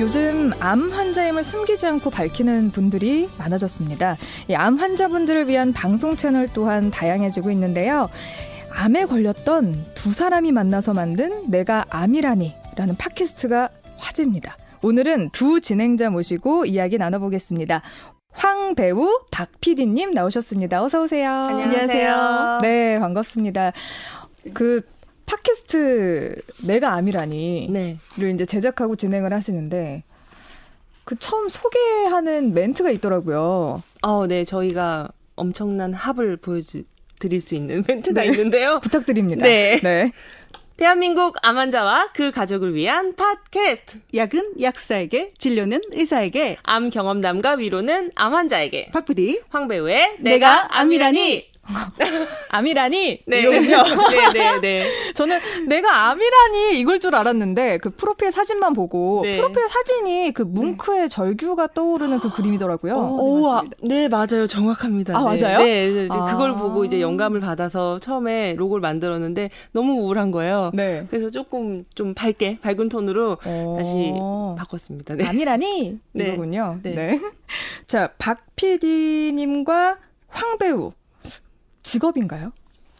요즘 암 환자임을 숨기지 않고 밝히는 분들이 많아졌습니다. 암 환자분들을 위한 방송 채널 또한 다양해지고 있는데요. 암에 걸렸던 두 사람이 만나서 만든 내가 암이라니 라는 팟캐스트가 화제입니다. 오늘은 두 진행자 모시고 이야기 나눠보겠습니다. 황 배우 박 PD님 나오셨습니다. 어서 오세요. 안녕하세요. 네, 반갑습니다. 그 팟캐스트 내가 암이라니를 네. 이제 제작하고 진행을 하시는데 그 처음 소개하는 멘트가 있더라고요. 어, 네, 저희가 엄청난 합을 보여드릴 수 있는 멘트가 네. 있는데요. 부탁드립니다. 네. 네. 대한민국 암 환자와 그 가족을 위한 팟캐스트. 약은 약사에게, 진료는 의사에게, 암 경험담과 위로는 암 환자에게. 박부디, 황배우의 내가, 내가 암이라니. 암이라니 네. 이거군요. 네, 네, 네. 저는 내가 암이라니 이걸 줄 알았는데 그 프로필 사진만 보고 네. 프로필 사진이 그 뭉크의 절규가 떠오르는 그 그림이더라고요. 오, 오 아, 네, 맞아요. 정확합니다. 아, 네. 맞아요? 네, 아. 그걸 보고 이제 영감을 받아서 처음에 로고를 만들었는데 너무 우울한 거예요. 네. 그래서 조금 좀 밝게 밝은 톤으로 오. 다시 바꿨습니다. 네. 암이라니 네. 이거군요. 네. 네. 자, 박 PD님과 황 배우 직업인가요?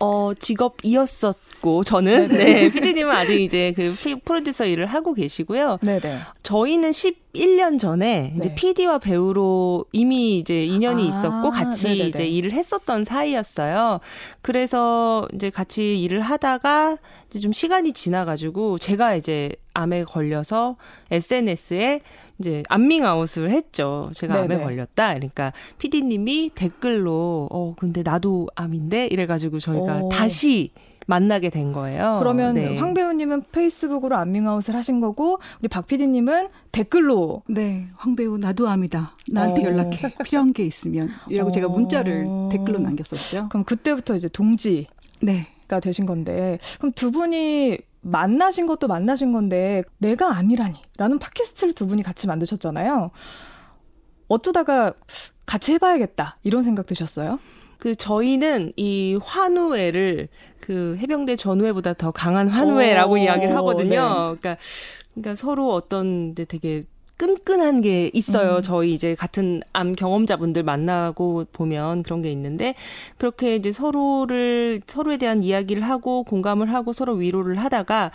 어, 직업이었었고, 저는. 네네. 네. 피디님은 아직 이제 그 프로듀서 일을 하고 계시고요. 네네. 저희는 11년 전에 이제 네. PD와 배우로 이미 이제 인연이 아, 있었고, 같이 네네네. 이제 일을 했었던 사이였어요. 그래서 이제 같이 일을 하다가 이제 좀 시간이 지나가지고, 제가 이제 암에 걸려서 SNS에 이제 안밍 아웃을 했죠. 제가 네네. 암에 걸렸다. 그러니까 PD님이 댓글로 어 근데 나도 암인데 이래가지고 저희가 오. 다시 만나게 된 거예요. 그러면 네. 황 배우님은 페이스북으로 안밍아웃을 하신 거고 우리 박 PD님은 댓글로 네, 황 배우 나도 암이다. 나한테 어. 연락해. 필요한 게 있으면 이라고 어. 제가 문자를 댓글로 남겼었죠. 그럼 그때부터 이제 동지가 네. 되신 건데 그럼 두 분이 만나신 것도 만나신 건데 내가 암이라니라는 팟캐스트를 두 분이 같이 만드셨잖아요. 어쩌다가 같이 해봐야겠다 이런 생각 드셨어요? 그 저희는 이 환우회를 그 해병대 전우회보다 더 강한 환우회라고 이야기를 하거든요. 네. 그러니까 그러니까 서로 어떤 데 되게 끈끈한 게 있어요. 음. 저희 이제 같은 암 경험자분들 만나고 보면 그런 게 있는데 그렇게 이제 서로를 서로에 대한 이야기를 하고 공감을 하고 서로 위로를 하다가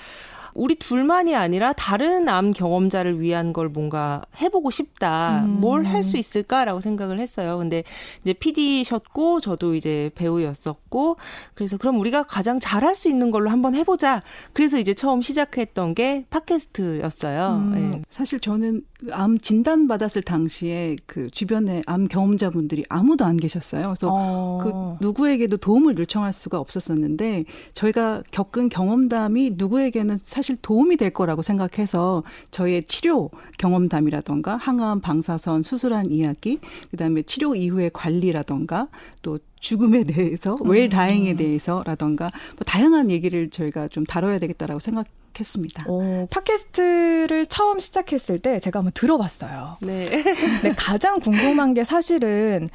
우리 둘만이 아니라 다른 암 경험자를 위한 걸 뭔가 해보고 싶다. 음. 뭘할 수 있을까라고 생각을 했어요. 근데 이제 PD셨고 저도 이제 배우였었고 그래서 그럼 우리가 가장 잘할 수 있는 걸로 한번 해보자. 그래서 이제 처음 시작했던 게 팟캐스트였어요. 음. 네. 사실 저는 암 진단 받았을 당시에 그 주변에 암 경험자분들이 아무도 안 계셨어요. 그래서 어. 그 누구에게도 도움을 요청할 수가 없었었는데 저희가 겪은 경험담이 누구에게는 사실 사실 도움이 될 거라고 생각해서 저희의 치료 경험담이라던가 항암 방사선 수술한 이야기, 그다음에 치료 이후의 관리라던가 또 죽음에 대해서 웰 음. 다행에 대해서라던가 뭐 다양한 얘기를 저희가 좀 다뤄야 되겠다라고 생각했습니다. 오, 팟캐스트를 처음 시작했을 때 제가 한번 들어봤어요. 네. 가장 궁금한 게 사실은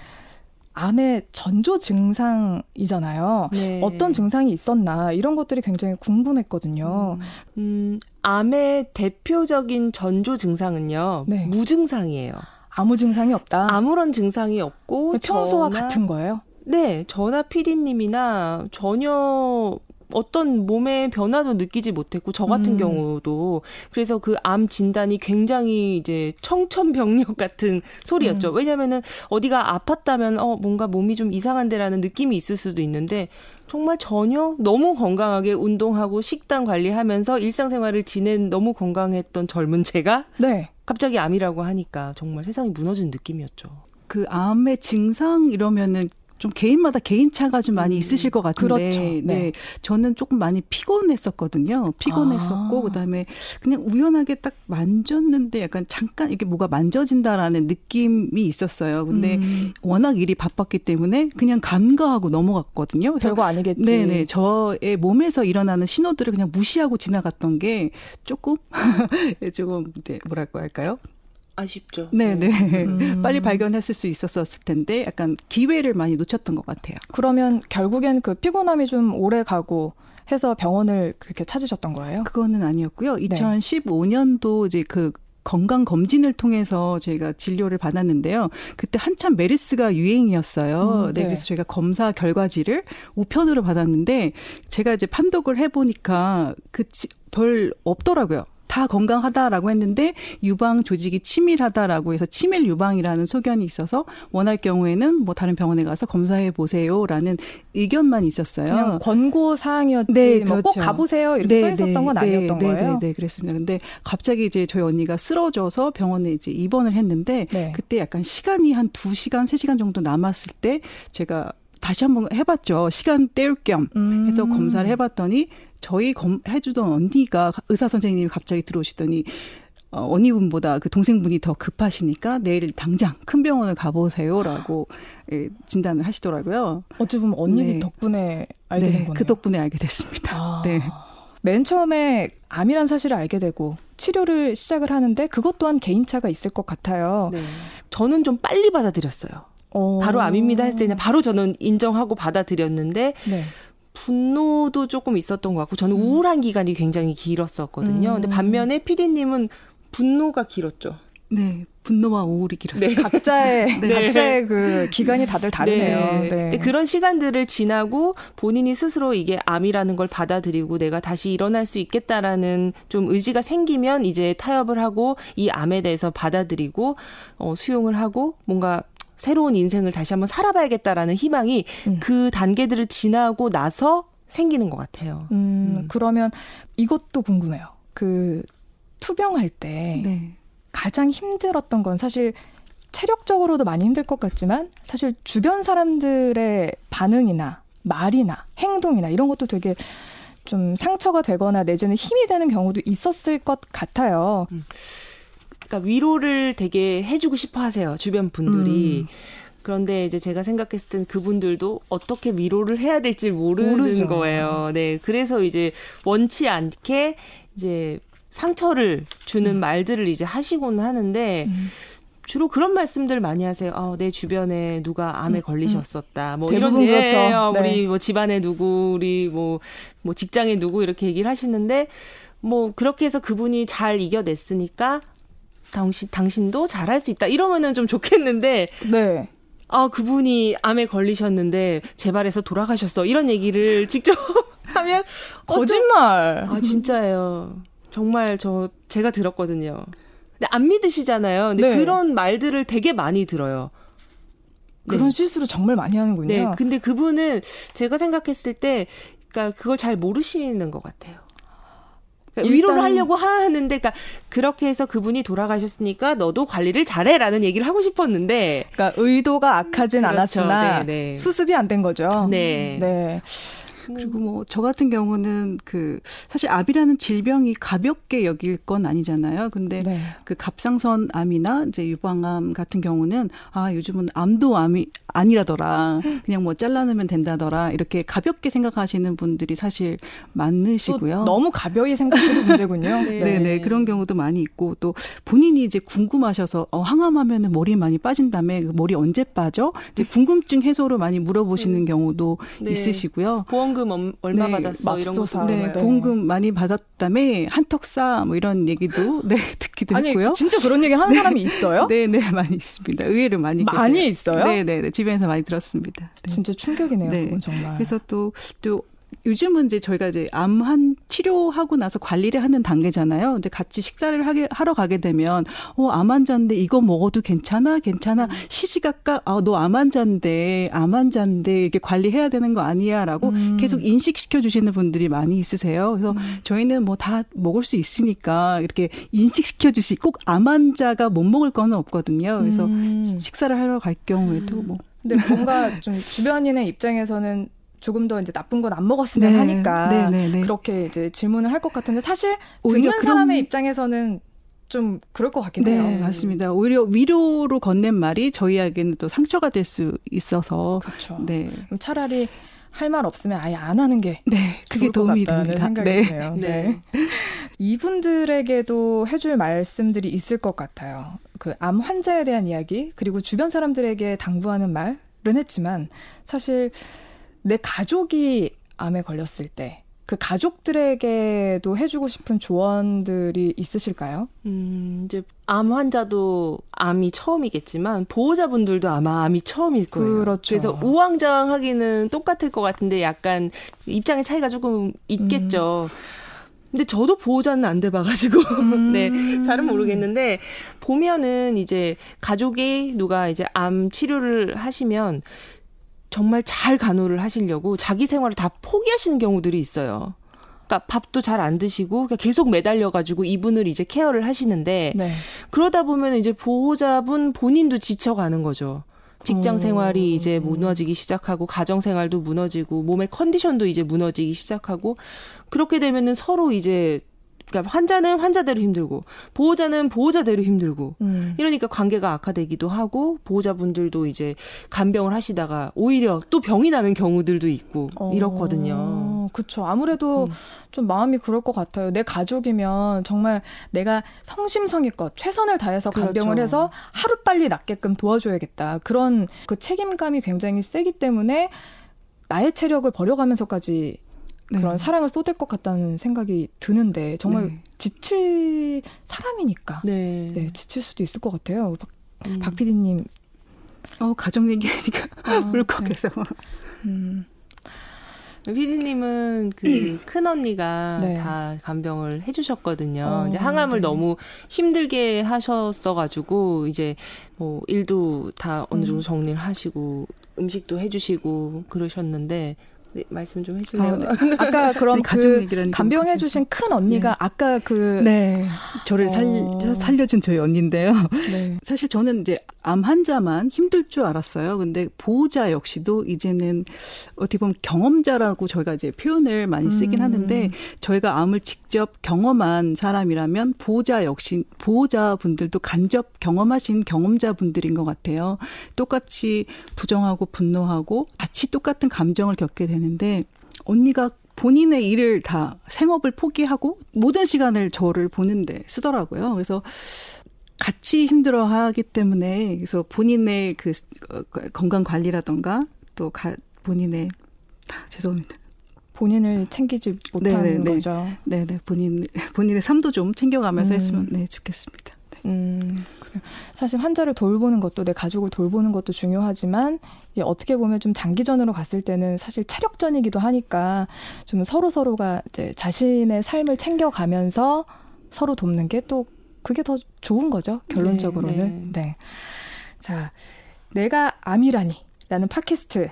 암의 전조 증상이잖아요. 네. 어떤 증상이 있었나 이런 것들이 굉장히 궁금했거든요. 음, 음 암의 대표적인 전조 증상은요. 네. 무증상이에요. 아무 증상이 없다. 아무런 증상이 없고 평소와 저나, 같은 거예요? 네, 저나 피디님이나 전혀 어떤 몸의 변화도 느끼지 못했고 저 같은 음. 경우도 그래서 그 암 진단이 굉장히 이제 청천벽력 같은 소리였죠. 음. 왜냐면은 어디가 아팠다면 어 뭔가 몸이 좀 이상한데라는 느낌이 있을 수도 있는데 정말 전혀 너무 건강하게 운동하고 식단 관리하면서 일상생활을 지낸 너무 건강했던 젊은 제가 네. 갑자기 암이라고 하니까 정말 세상이 무너진 느낌이었죠. 그 암의 증상 이러면은 좀 개인마다 개인차가 좀 많이 음. 있으실 것 같은데 그렇죠. 네. 네. 저는 조금 많이 피곤했었거든요. 피곤했었고 아. 그다음에 그냥 우연하게 딱 만졌는데 약간 잠깐 이게 뭐가 만져진다라는 느낌이 있었어요. 근데 음. 워낙 일이 바빴기 때문에 그냥 간과하고 넘어갔거든요. 별거 아니겠지. 네 네. 저의 몸에서 일어나는 신호들을 그냥 무시하고 지나갔던 게 조금 조금 네, 뭐랄까 할까요? 아쉽죠. 네네. 네. 음. 빨리 발견했을 수 있었을 텐데 약간 기회를 많이 놓쳤던 것 같아요. 그러면 결국엔 그 피곤함이 좀 오래 가고 해서 병원을 그렇게 찾으셨던 거예요? 그거는 아니었고요. 2015년도 이제 그 건강 검진을 통해서 저희가 진료를 받았는데요. 그때 한참 메르스가 유행이었어요. 음, 네. 네. 그래서 저희가 검사 결과지를 우편으로 받았는데 제가 이제 판독을 해보니까 그 별 없더라고요. 다 건강하다라고 했는데 유방 조직이 치밀하다라고 해서 치밀 유방이라는 소견이 있어서 원할 경우에는 뭐 다른 병원에 가서 검사해 보세요라는 의견만 있었어요. 그냥 권고 사항이었지 네, 그렇죠. 뭐 꼭 가보세요 이렇게 네, 써 있었던 네, 건 아니었던 네, 거예요. 네, 네, 그랬습니다. 근데 갑자기 이제 저희 언니가 쓰러져서 병원에 이제 입원을 했는데 네. 그때 약간 시간이 한 2시간, 3시간 정도 남았을 때 제가 다시 한번 해봤죠. 시간 때울 겸 해서 음. 검사를 해봤더니 저희 검, 해주던 언니가 의사 선생님이 갑자기 들어오시더니 어, 언니분보다 그 동생분이 더 급하시니까 내일 당장 큰 병원을 가보세요라고 예, 진단을 하시더라고요. 어찌 보면 언니 네. 덕분에 알게 네, 된 거네요. 그 덕분에 알게 됐습니다. 아, 네. 맨 처음에 암이란 사실을 알게 되고 치료를 시작을 하는데 그것 또한 개인차가 있을 것 같아요. 네. 저는 좀 빨리 받아들였어요. 오. 어. 바로 암입니다 했을 때는 바로 저는 인정하고 받아들였는데 네. 분노도 조금 있었던 것 같고 저는 음. 우울한 기간이 굉장히 길었었거든요. 음. 근데 반면에 피디님은 분노가 길었죠. 네, 분노와 우울이 길었어요. 네, 각자의 네. 각자의 그 기간이 다들 다르네요. 네. 네. 그런 시간들을 지나고 본인이 스스로 이게 암이라는 걸 받아들이고 내가 다시 일어날 수 있겠다라는 좀 의지가 생기면 이제 타협을 하고 이 암에 대해서 받아들이고 어, 수용을 하고 뭔가 새로운 인생을 다시 한번 살아봐야겠다라는 희망이 음. 그 단계들을 지나고 나서 생기는 것 같아요. 음, 음. 그러면 이것도 궁금해요. 그 투병할 때 네. 가장 힘들었던 건 사실 체력적으로도 많이 힘들 것 같지만 사실 주변 사람들의 반응이나 말이나 행동이나 이런 것도 되게 좀 상처가 되거나 내지는 힘이 되는 경우도 있었을 것 같아요. 음. 그러니까 위로를 되게 해주고 싶어 하세요. 주변 분들이. 음. 그런데 이제 제가 생각했을 땐 그분들도 어떻게 위로를 해야 될지 모르는 모르죠. 거예요. 네. 그래서 이제 원치 않게 이제 상처를 주는 음. 말들을 이제 하시곤 하는데 음. 주로 그런 말씀들 많이 하세요. 어, 내 주변에 누가 암에 음, 걸리셨었다. 뭐 이런 게 그렇죠. 네. 우리 뭐 집안에 누구, 우리 뭐뭐 뭐 직장에 누구 이렇게 얘기를 하시는데 뭐 그렇게 해서 그분이 잘 이겨냈으니까 당신 당신도 잘할 수 있다. 이러면은 좀 좋겠는데. 네. 아, 그분이 암에 걸리셨는데 재발해서 돌아가셨어. 이런 얘기를 직접 하면 거짓말. 아, 진짜예요. 정말 저 제가 들었거든요. 근데 안 믿으시잖아요. 근데 네. 그런 말들을 되게 많이 들어요. 그런 네. 실수를 정말 많이 하는군요. 네. 근데 그분은 제가 생각했을 때 그러니까 그걸 잘 모르시는 것 같아요. 그러니까 위로를 하려고 하는데, 그러니까 그렇게 해서 그분이 돌아가셨으니까 너도 관리를 잘해라는 얘기를 하고 싶었는데, 그러니까 의도가 악하진 그렇죠. 않았으나 네, 네. 수습이 안 된 거죠. 네. 네. 그리고 뭐 저 같은 경우는 그 사실 암이라는 질병이 가볍게 여길 건 아니잖아요. 근데 네. 그 갑상선 암이나 이제 유방암 같은 경우는 아 요즘은 암도 암이 아니라더라. 그냥 뭐 잘라내면 된다더라. 이렇게 가볍게 생각하시는 분들이 사실 많으시고요. 너무 가벼이 생각하는 문제군요. 네. 네, 네. 그런 경우도 많이 있고 또 본인이 이제 궁금하셔서 어 항암하면은 머리 많이 빠진다며 그 머리 언제 빠져? 이제 궁금증 해소로 많이 물어보시는 음. 경우도 네. 있으시고요. 보험금 얼마 네, 받았어 이런 거 네, 보험금 많이 받았다며 한턱 쏴뭐 이런 얘기도 네 듣기도 아니, 했고요. 진짜 그런 얘기 하는 사람이 있어요? 네, 네 많이 있습니다. 의외로 많이 많이 계세요. 있어요? 네, 네, 네. 주변에서 많이 들었습니다. 네. 진짜 충격이네요. 네. 정말. 그래서 또, 또 요즘은 이제 저희가 이제 암 한 치료하고 나서 관리를 하는 단계잖아요. 근데 같이 식사를 하게 하러 가게 되면 어암 환자인데 이거 먹어도 괜찮아? 괜찮아? 음. 시시각각 아너 암 환자인데 암 환자인데 이렇게 관리해야 되는 거 아니야라고 음. 계속 인식시켜 주시는 분들이 많이 있으세요. 그래서 음. 저희는 뭐 다 먹을 수 있으니까 이렇게 인식시켜 주시 꼭암 환자가 못 먹을 거는 없거든요. 그래서 음. 식사를 하러 갈 경우에도 뭐 근데 뭔가 좀 주변인의 입장에서는 조금 더 이제 나쁜 건 안 먹었으면 네. 하니까 네, 네, 네, 그렇게 이제 질문을 할 것 같은데 사실 듣는 그런... 사람의 입장에서는 좀 그럴 것 같긴 해요. 네, 맞습니다. 오히려 위로로 건넨 말이 저희에게는 또 상처가 될 수 있어서 그렇죠. 네. 차라리 할말 없으면 아예 안 하는 게 네, 그게 도움이 됩니다. 생각이 네. 드네요. 네. 네. 이분들에게도 해줄 말씀들이 있을 것 같아요. 그 암 환자에 대한 이야기 그리고 주변 사람들에게 당부하는 말은 했지만 사실 내 가족이 암에 걸렸을 때 그 가족들에게도 해주고 싶은 조언들이 있으실까요? 음, 이제 암 환자도 암이 처음이겠지만 보호자분들도 아마 암이 처음일 거예요. 그렇죠. 그래서 우왕좌왕하기는 똑같을 것 같은데 약간 입장의 차이가 조금 있겠죠. 음. 근데 저도 보호자는 안 돼봐가지고 음. 네 잘은 모르겠는데 보면은 이제 가족이 누가 이제 암 치료를 하시면 정말 잘 간호를 하시려고 자기 생활을 다 포기하시는 경우들이 있어요. 그러니까 밥도 잘 안 드시고 계속 매달려 가지고 이분을 이제 케어를 하시는데 네. 그러다 보면 이제 보호자분 본인도 지쳐가는 거죠. 직장 생활이 이제 무너지기 시작하고 가정 생활도 무너지고 몸의 컨디션도 이제 무너지기 시작하고 그렇게 되면은 서로 이제 그러니까 환자는 환자대로 힘들고 보호자는 보호자대로 힘들고 음. 이러니까 관계가 악화되기도 하고 보호자분들도 이제 간병을 하시다가 오히려 또 병이 나는 경우들도 있고 어. 이렇거든요. 그렇죠. 아무래도 음. 좀 마음이 그럴 것 같아요. 내 가족이면 정말 내가 성심성의껏 최선을 다해서 간병을 그렇죠. 해서 하루 빨리 낫게끔 도와줘야겠다. 그런 그 책임감이 굉장히 세기 때문에 나의 체력을 버려가면서까지 네. 그런 사랑을 쏟을 것 같다는 생각이 드는데 정말 네. 지칠 사람이니까 네. 네. 지칠 수도 있을 것 같아요. 박, 음. 박 PD님. 어 가족 얘기하니까 아, 울컥해서. 네. 음. 피디님은 그큰 음. 언니가 네. 다 간병을 해주셨거든요. 어, 이제 항암을 네. 너무 힘들게 하셨어가지고 이제 뭐 일도 다 어느 정도 음. 정리를 하시고 음식도 해주시고 그러셨는데 네, 말씀 좀 해주세요. 아, 까 그럼 네, 그 간병해 주신 큰 언니가 네. 아까 그 네 저를 살, 어. 살려준 저희 언니인데요. 네. 사실 저는 이제 암 환자만 힘들 줄 알았어요. 근데 보호자 역시도 이제는 어떻게 보면 경험자라고 저희가 이제 표현을 많이 쓰긴 음. 하는데 저희가 암을 직접 경험한 사람이라면 보호자 역시 보호자 분들도 간접 경험하신 경험자 분들인 것 같아요. 똑같이 부정하고 분노하고 같이 똑같은 감정을 겪게 되는. 되는데 언니가 본인의 일을 다 생업을 포기하고 모든 시간을 저를 보는데 쓰더라고요. 그래서 같이 힘들어 하기 때문에 그래서 본인의 그 어, 건강 관리라던가 또 가, 본인의 아, 죄송합니다. 본인을 챙기지 못하는 네네네. 거죠. 네네 본인 본인의 삶도 좀 챙겨가면서 음. 했으면 네 좋겠습니다. 네. 음. 사실 환자를 돌보는 것도 내 가족을 돌보는 것도 중요하지만 어떻게 보면 좀 장기전으로 갔을 때는 사실 체력전이기도 하니까 좀 서로 서로가 이제 자신의 삶을 챙겨가면서 서로 돕는 게 또 그게 더 좋은 거죠 결론적으로는. 네. 네. 네. 자, 내가 암이라니라는 팟캐스트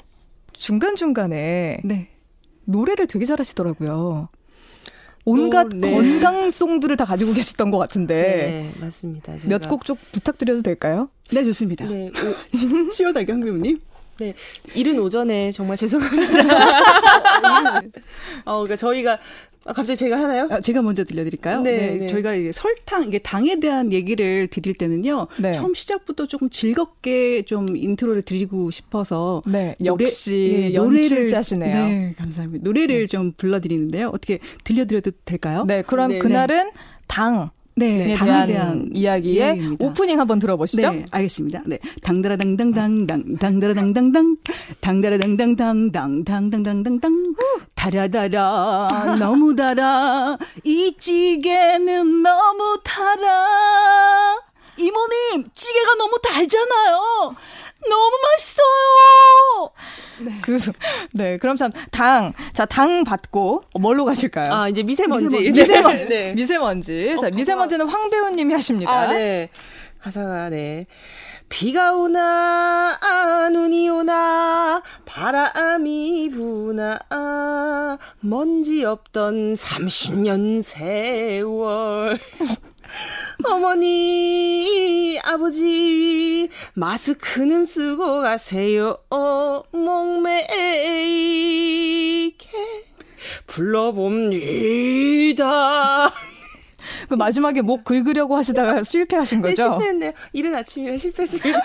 중간 중간에 네. 노래를 되게 잘하시더라고요. 온갖 또, 네. 건강송들을 다 가지고 계셨던 것 같은데. 네, 맞습니다. 몇 곡 좀 부탁드려도 될까요? 네, 좋습니다. 네. 시원하게 한배우님. 네. 이른 오전에 정말 죄송합니다. 어, 그러니까 저희가 아, 갑자기 제가 하나요? 아, 제가 먼저 들려드릴까요? 네, 네, 네. 저희가 이제 설탕, 이게 당에 대한 얘기를 드릴 때는요. 네. 처음 시작부터 조금 즐겁게 좀 인트로를 드리고 싶어서. 네, 역시 노래, 예, 노래를 짜시네요. 네, 감사합니다. 노래를 네. 좀 불러드리는데요. 어떻게 들려드려도 될까요? 네, 그럼 네, 그날은 당. 네, 당에 대한 이야기의 이야기입니다. 오프닝 한번 들어보시죠. 네, 알겠습니다. 네, 당다라당당당당, 당다라당당당, 당다라당당당당, 당당당당당, 달아달아, 너무 달아, 이 찌개는 너무 달아. 이모님, 찌개가 너무 달잖아요. 너무 맛있어요. 네. 그, 네. 그럼 참, 당. 자, 당 받고, 뭘로 가실까요? 아, 이제 미세먼지. 미세먼지. 미세먼지. 네. 미세먼지. 자, 어, 미세먼지는 황 배우님이 하십니다. 아, 네. 가사가, 네. 비가 오나, 아, 눈이 오나, 바람이 부나, 아, 먼지 없던 30년 세월. 어머니, 아버지, 마스크는 쓰고 가세요. 어, 목매게 불러봅니다. 그 마지막에 목 긁으려고 하시다가 실패하신 네, 거죠? 네, 실패했네요. 이른 아침이라 실패했습니다.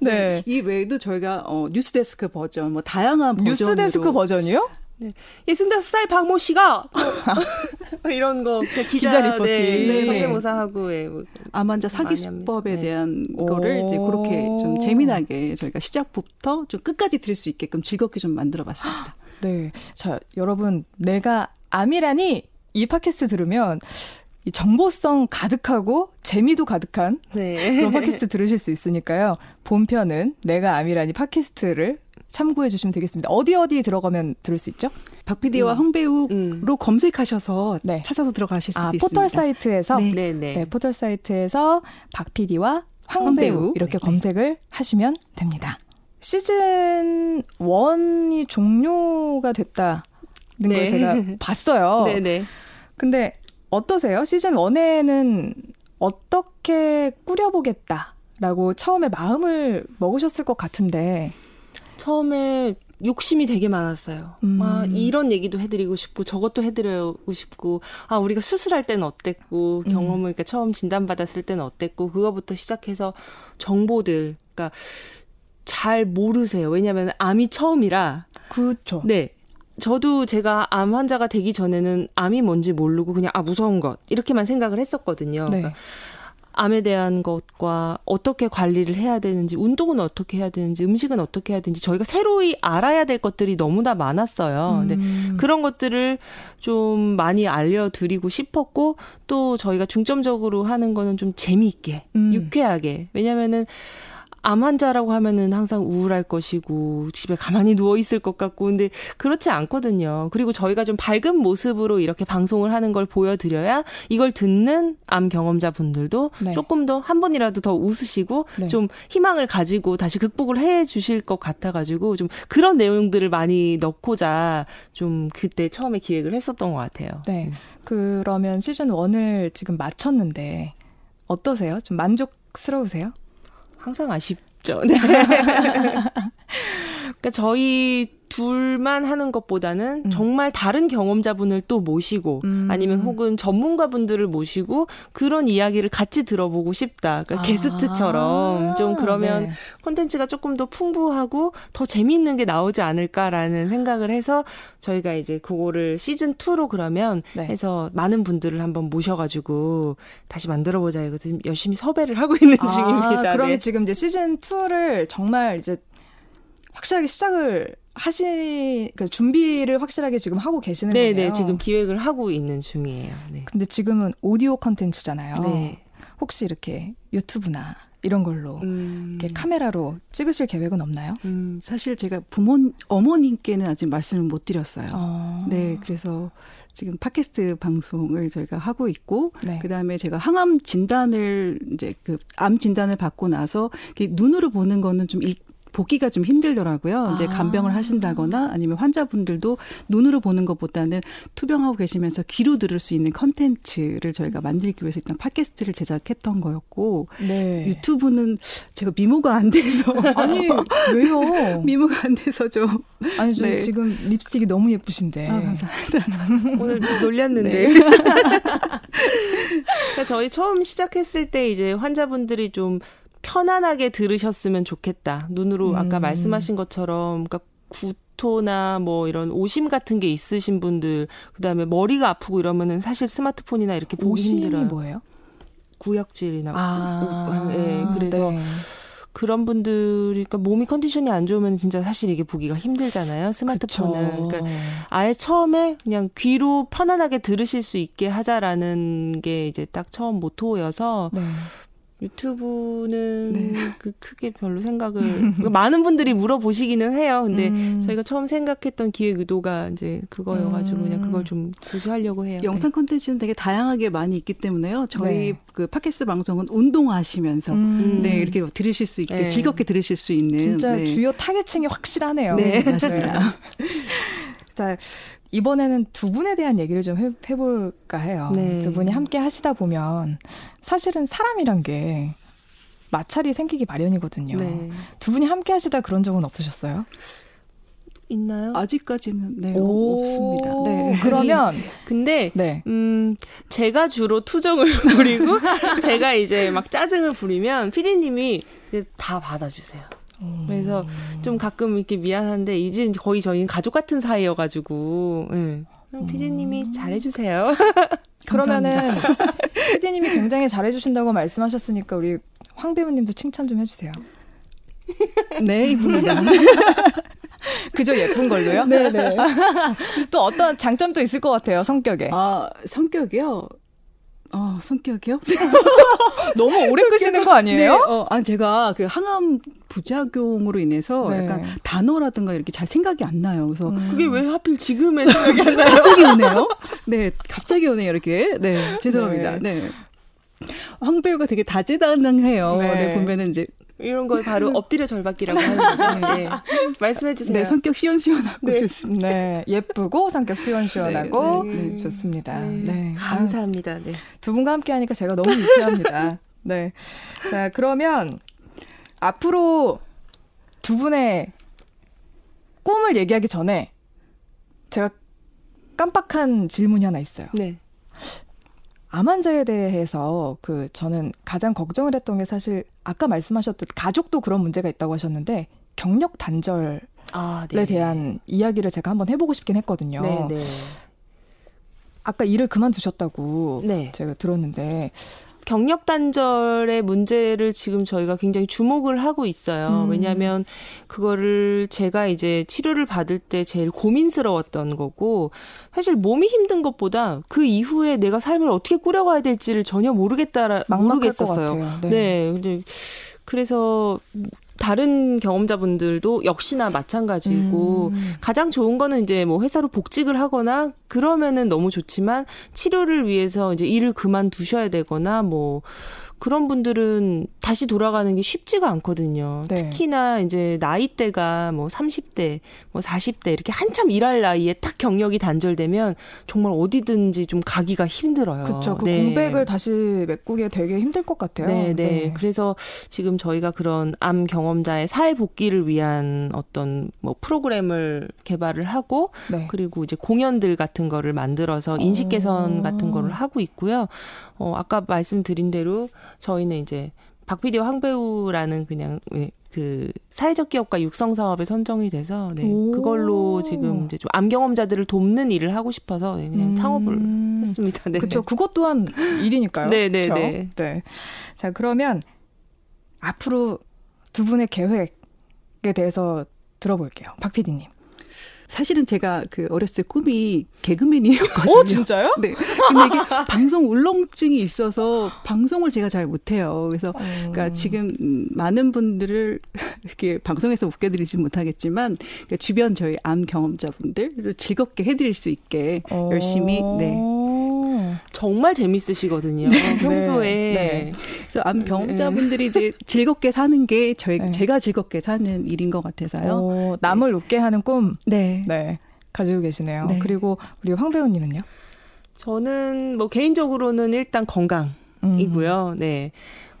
네. 네. 이 외에도 저희가 어, 뉴스데스크 버전, 뭐 다양한 버전으로 뉴스데스크 버전이요? 네. 65살 박모 씨가 뭐 이런 거 기자, 기자 리포팅 네, 네. 성대모사하고 예, 뭐 암 환자 사기 수법에 네. 대한 거를 이제 그렇게 좀 재미나게 저희가 시작부터 좀 끝까지 들을 수 있게끔 즐겁게 좀 만들어 봤습니다. 네. 자, 여러분, 내가 암이라니 이 팟캐스트 들으면 이 정보성 가득하고 재미도 가득한 네. 그런 팟캐스트 들으실 수 있으니까요. 본편은 내가 암이라니 팟캐스트를 참고해 주시면 되겠습니다. 어디 어디 들어가면 들을 수 있죠? 박 PD와 음. 황배우로 음. 검색하셔서 네. 찾아서 들어가실 수도 아, 있습니다. 포털 사이트에서 네. 네, 네. 네 포털 사이트에서 박 PD와 황배우, 황배우. 이렇게 네. 검색을 하시면 됩니다. 시즌 1이 종료가 됐다는 걸 네. 제가 봤어요. 네 네. 근데 어떠세요? 시즌 1에는 어떻게 꾸려보겠다라고 처음에 마음을 먹으셨을 것 같은데 처음에 욕심이 되게 많았어요. 음. 아, 이런 얘기도 해드리고 싶고, 저것도 해드리고 싶고, 아, 우리가 수술할 때는 어땠고, 음. 경험을, 그러니까 처음 진단받았을 때는 어땠고, 그거부터 시작해서 정보들, 그러니까 잘 모르세요. 왜냐면 암이 처음이라. 그렇죠. 네. 저도 제가 암 환자가 되기 전에는 암이 뭔지 모르고 그냥 아 무서운 것 이렇게만 생각을 했었거든요. 네. 그러니까 암에 대한 것과 어떻게 관리를 해야 되는지, 운동은 어떻게 해야 되는지, 음식은 어떻게 해야 되는지 저희가 새로이 알아야 될 것들이 너무나 많았어요. 음. 근데 그런 것들을 좀 많이 알려드리고 싶었고 또 저희가 중점적으로 하는 거는 좀 재미있게, 음. 유쾌하게. 왜냐면은 암 환자라고 하면은 항상 우울할 것이고 집에 가만히 누워 있을 것 같고 근데 그렇지 않거든요. 그리고 저희가 좀 밝은 모습으로 이렇게 방송을 하는 걸 보여드려야 이걸 듣는 암 경험자 분들도 네. 조금 더 한 번이라도 더 웃으시고 네. 좀 희망을 가지고 다시 극복을 해 주실 것 같아가지고 좀 그런 내용들을 많이 넣고자 좀 그때 처음에 기획을 했었던 것 같아요. 네. 그러면 시즌 1을 지금 마쳤는데 어떠세요? 좀 만족스러우세요? 항상 아쉽죠. 네. 그러니까 저희 둘만 하는 것보다는 음. 정말 다른 경험자분을 또 모시고 음. 아니면 혹은 전문가분들을 모시고 그런 이야기를 같이 들어보고 싶다. 그러니까 아. 게스트처럼 좀 그러면 네. 콘텐츠가 조금 더 풍부하고 더 재미있는 게 나오지 않을까라는 생각을 해서 저희가 이제 그거를 시즌 2로 그러면 네. 해서 많은 분들을 한번 모셔가지고 다시 만들어보자 이거 지금 열심히 섭외를 하고 있는 아, 중입니다. 그러면 네. 지금 이제 시즌 2를 정말 이제 확실하게 시작을 하시 그 준비를 확실하게 지금 하고 계시는 네네, 거네요. 네, 지금 기획을 하고 있는 중이에요. 네. 근데 지금은 오디오 컨텐츠잖아요. 네. 혹시 이렇게 유튜브나 이런 걸로 음. 이렇게 카메라로 찍으실 계획은 없나요? 음, 사실 제가 부모 어머님께는 아직 말씀을 못 드렸어요. 어. 네, 그래서 지금 팟캐스트 방송을 저희가 하고 있고 네. 그다음에 제가 항암 진단을 이제 그 암 진단을 받고 나서 눈으로 보는 거는 좀 일, 보기가 좀 힘들더라고요. 이제 아. 간병을 하신다거나 아니면 환자분들도 눈으로 보는 것보다는 투병하고 계시면서 귀로 들을 수 있는 컨텐츠를 저희가 만들기 위해서 일단 팟캐스트를 제작했던 거였고 네. 유튜브는 제가 미모가 안 돼서 아니 왜요? 미모가 안 돼서 좀 아니 저 네. 지금 립스틱이 너무 예쁘신데 아, 감사합니다. 오늘 놀렸는데 네. 그러니까 저희 처음 시작했을 때 이제 환자분들이 좀 편안하게 들으셨으면 좋겠다. 눈으로 음. 아까 말씀하신 것처럼 그러니까 구토나 뭐 이런 오심 같은 게 있으신 분들 그다음에 머리가 아프고 이러면은 사실 스마트폰이나 이렇게 보기 힘들어요. 뭐예요? 구역질이나 아, 네, 그래서 네. 그런 분들이 그러니까 몸이 컨디션이 안 좋으면 진짜 사실 이게 보기가 힘들잖아요. 스마트폰은. 그러니까 아예 처음에 그냥 귀로 편안하게 들으실 수 있게 하자라는 게 이제 딱 처음 모토여서 네. 유튜브는 네. 그 크게 별로 생각을 그러니까 많은 분들이 물어보시기는 해요. 근데 음. 저희가 처음 생각했던 기획 의도가 이제 그거여가지고 음. 그냥 그걸 좀 고수하려고 해요. 영상 네. 콘텐츠는 되게 다양하게 많이 있기 때문에요. 저희 네. 그 팟캐스트 방송은 운동하시면서 음. 네 이렇게 들으실 수 있게 네. 즐겁게 들으실 수 있는 진짜 네. 주요 타겟층이 확실하네요. 네 맞습니다. 자 이번에는 두 분에 대한 얘기를 좀 해, 해볼까 해요. 네. 두 분이 함께 하시다 보면 사실은 사람이란 게 마찰이 생기기 마련이거든요. 네. 두 분이 함께 하시다 그런 적은 없으셨어요? 있나요? 아직까지는 네 없습니다. 네. 그러면 근데 네. 음 제가 주로 투정을 부리고 제가 이제 막 짜증을 부리면 피디님이 이제 다 받아주세요. 그래서 좀 가끔 이렇게 미안한데 이제 거의 저희는 가족 같은 사이여가지고 네. 피디님이 음. 잘해주세요. 그러면은 피디님이 굉장히 잘해주신다고 말씀하셨으니까 우리 황 배우님도 칭찬 좀 해주세요. 네, 이쁩니다. 그저 예쁜 걸로요? 네네. 또 어떤 장점도 있을 것 같아요, 성격에. 아, 성격이요? 어, 성격이요? 너무 오래 끄시는 거 아니에요? 네, 어, 아, 제가 그 항암 부작용으로 인해서 네. 약간 단어라든가 이렇게 잘 생각이 안 나요. 그래서 음. 그게 왜 하필 지금에 생각이 안 나요? 갑자기 오네요. 네, 갑자기 오네요. 이렇게. 네, 죄송합니다. 네. 네. 황 배우가 되게 다재다능해요. 네. 네, 보면은 이제 이런 걸 바로 엎드려 절받기라고 하는 거죠. 네. 말씀해 주세요. 네, 성격 시원시원하고 네. 좋습니다. 네, 예쁘고 성격 시원시원하고 네, 네. 좋습니다. 네, 네. 감사합니다. 네. 두 분과 함께 하니까 제가 너무 유쾌합니다. 네. 자, 그러면 앞으로 두 분의 꿈을 얘기하기 전에 제가 깜빡한 질문이 하나 있어요. 네. 암 환자에 대해서 그 저는 가장 걱정을 했던 게 사실 아까 말씀하셨듯 가족도 그런 문제가 있다고 하셨는데 경력 단절에 아, 네. 대한 이야기를 제가 한번 해보고 싶긴 했거든요. 네, 네. 아까 일을 그만두셨다고 네. 제가 들었는데 경력 단절의 문제를 지금 저희가 굉장히 주목을 하고 있어요. 음. 왜냐하면 그거를 제가 이제 치료를 받을 때 제일 고민스러웠던 거고 사실 몸이 힘든 것보다 그 이후에 내가 삶을 어떻게 꾸려가야 될지를 전혀 모르겠다 모르겠었어요. 네. 네. 근데 그래서 다른 경험자분들도 역시나 마찬가지고 음. 가장 좋은 거는 이제 뭐 회사로 복직을 하거나 그러면은 너무 좋지만 치료를 위해서 이제 일을 그만두셔야 되거나 뭐 그런 분들은 다시 돌아가는 게 쉽지가 않거든요. 네. 특히나 이제 나이대가 뭐 30대, 뭐 40대 이렇게 한참 일할 나이에 딱 경력이 단절되면 정말 어디든지 좀 가기가 힘들어요. 그렇죠. 그 네. 공백을 다시 메꾸기 되게 힘들 것 같아요. 네, 네, 네. 그래서 지금 저희가 그런 암 경험자의 사회 복귀를 위한 어떤 뭐 프로그램을 개발을 하고 네. 그리고 이제 공연들 같은 거를 만들어서 인식 개선 같은 거를 하고 있고요. 어, 아까 말씀드린 대로 저희는 이제 박PD와 황배우라는 그냥 예, 그 사회적 기업가 육성 사업에 선정이 돼서 네, 그걸로 지금 이제 좀 암 경험자들을 돕는 일을 하고 싶어서 네, 그냥 음. 창업을 했습니다. 네. 그렇죠. 그것 또한 일이니까요. 네, 네, 네. 네. 자, 그러면 앞으로 두 분의 계획에 대해서 들어볼게요. 박 PD님. 사실은 제가 그 어렸을 때 꿈이 개그맨이었거든요. 어, 진짜요? 네. 근데 이게 방송 울렁증이 있어서 방송을 제가 잘 못해요. 그래서 어. 그러니까 지금 많은 분들을 이렇게 방송에서 웃겨드리지 못하겠지만 그러니까 주변 저희 암 경험자분들을 즐겁게 해드릴 수 있게 어. 열심히 네. 정말 재밌으시거든요. 네. 평소에. 네. 네. 그래서 암 경험자분들이 이제 즐겁게 사는 게 저희 네. 제가 즐겁게 사는 일인 것 같아서요. 오, 남을 웃게 하는 꿈. 네. 네. 가지고 계시네요. 네. 그리고 우리 황 배우님은요? 저는 뭐 개인적으로는 일단 건강이고요. 음. 네.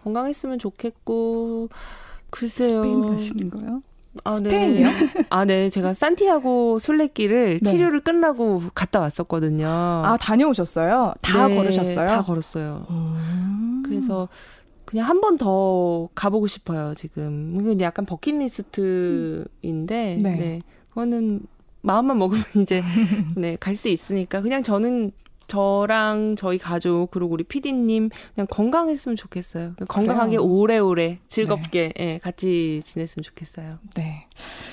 건강했으면 좋겠고 글쎄요. 스페인 가시는 거요? 아, 네. 스페인이요? 아, 네. 제가 산티아고 순례길을 네. 치료를 끝나고 갔다 왔었거든요. 아, 다녀오셨어요? 다 네, 걸으셨어요? 다 걸었어요. 음. 그래서 그냥 한 번 더 가보고 싶어요, 지금. 이건 약간 버킷리스트인데, 네. 네. 그거는 마음만 먹으면 이제, 네, 갈 수 있으니까. 그냥 저는 저랑 저희 가족 그리고 우리 피디님 그냥 건강했으면 좋겠어요. 건강하게 오래오래 즐겁게 네. 예, 같이 지냈으면 좋겠어요. 네.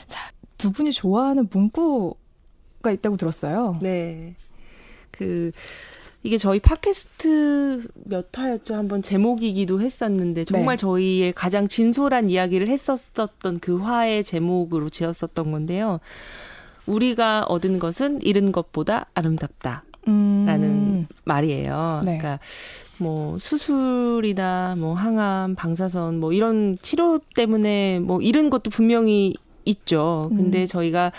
자, 두 분이 좋아하는 문구가 있다고 들었어요. 네. 그 이게 저희 팟캐스트 몇 화였죠? 한번 제목이기도 했었는데 정말 네. 저희의 가장 진솔한 이야기를 했었던 그 화의 제목으로 지었었던 건데요. 우리가 얻은 것은 잃은 것보다 아름답다. 라는 음. 말이에요. 네. 그러니까 뭐 수술이나 뭐 항암, 방사선 뭐 이런 치료 때문에 뭐 잃은 것도 분명히 있죠. 근데 음. 저희가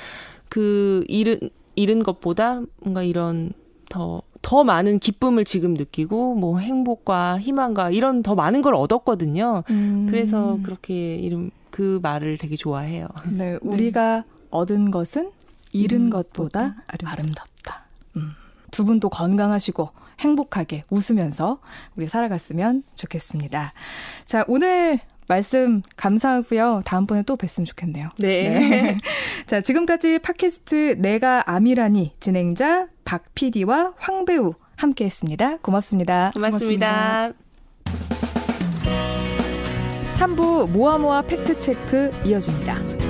그 잃은 잃은 것보다 뭔가 이런 더더 많은 기쁨을 지금 느끼고 뭐 행복과 희망과 이런 더 많은 걸 얻었거든요. 음. 그래서 그렇게 이름 그 말을 되게 좋아해요. 네, 우리가 네. 얻은 것은 잃은 것보다 아름답다. 두 분도 건강하시고 행복하게 웃으면서 우리 살아갔으면 좋겠습니다. 자, 오늘 말씀 감사하고요. 다음번에 또 뵀으면 좋겠네요. 네. 네. 자, 지금까지 팟캐스트 내가 암이라니 진행자 박 PD와 황 배우 함께 했습니다. 고맙습니다. 고맙습니다. 고맙습니다. 3부 모아모아 팩트체크 이어집니다.